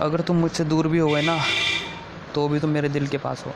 अगर तुम मुझसे दूर भी हो गए ना तो भी तुम मेरे दिल के पास हो।